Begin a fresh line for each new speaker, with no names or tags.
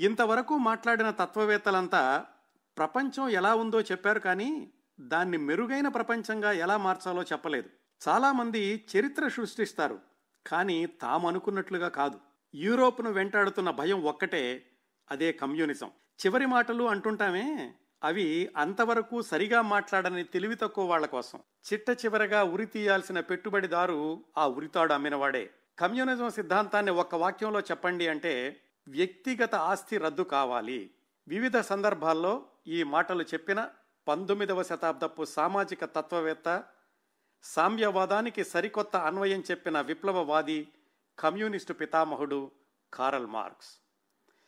ఇంతవరకు మాట్లాడిన తత్వవేత్తలంతా ప్రపంచం ఎలా ఉందో చెప్పారు కానీ దాన్ని మెరుగైన ప్రపంచంగా ఎలా మార్చాలో చెప్పలేదు. చాలామంది చరిత్ర సృష్టిస్తారు కానీ తాము అనుకున్నట్లుగా కాదు. యూరోప్ను వెంటాడుతున్న భయం ఒక్కటే అదే కమ్యూనిజం. చివరి మాటలు అంటుంటామే అవి అంతవరకు సరిగా మాట్లాడని తెలివి తక్కువ వాళ్ళ కోసం. చిట్ట చివరగా ఉరి తీయాల్సిన పెట్టుబడిదారు ఆ ఉరితాడు అమ్మినవాడే. కమ్యూనిజం సిద్ధాంతాన్ని ఒక్క వాక్యంలో చెప్పండి అంటే వ్యక్తిగత ఆస్తి రద్దు కావాలి. వివిధ సందర్భాల్లో ఈ మాటలు చెప్పిన పంతొమ్మిదవ శతాబ్దపు సామాజిక తత్వవేత్త సామ్యవాదానికి సరికొత్త అన్వయం చెప్పిన విప్లవవాది కమ్యూనిస్టు పితామహుడు కారల్ మార్క్స్.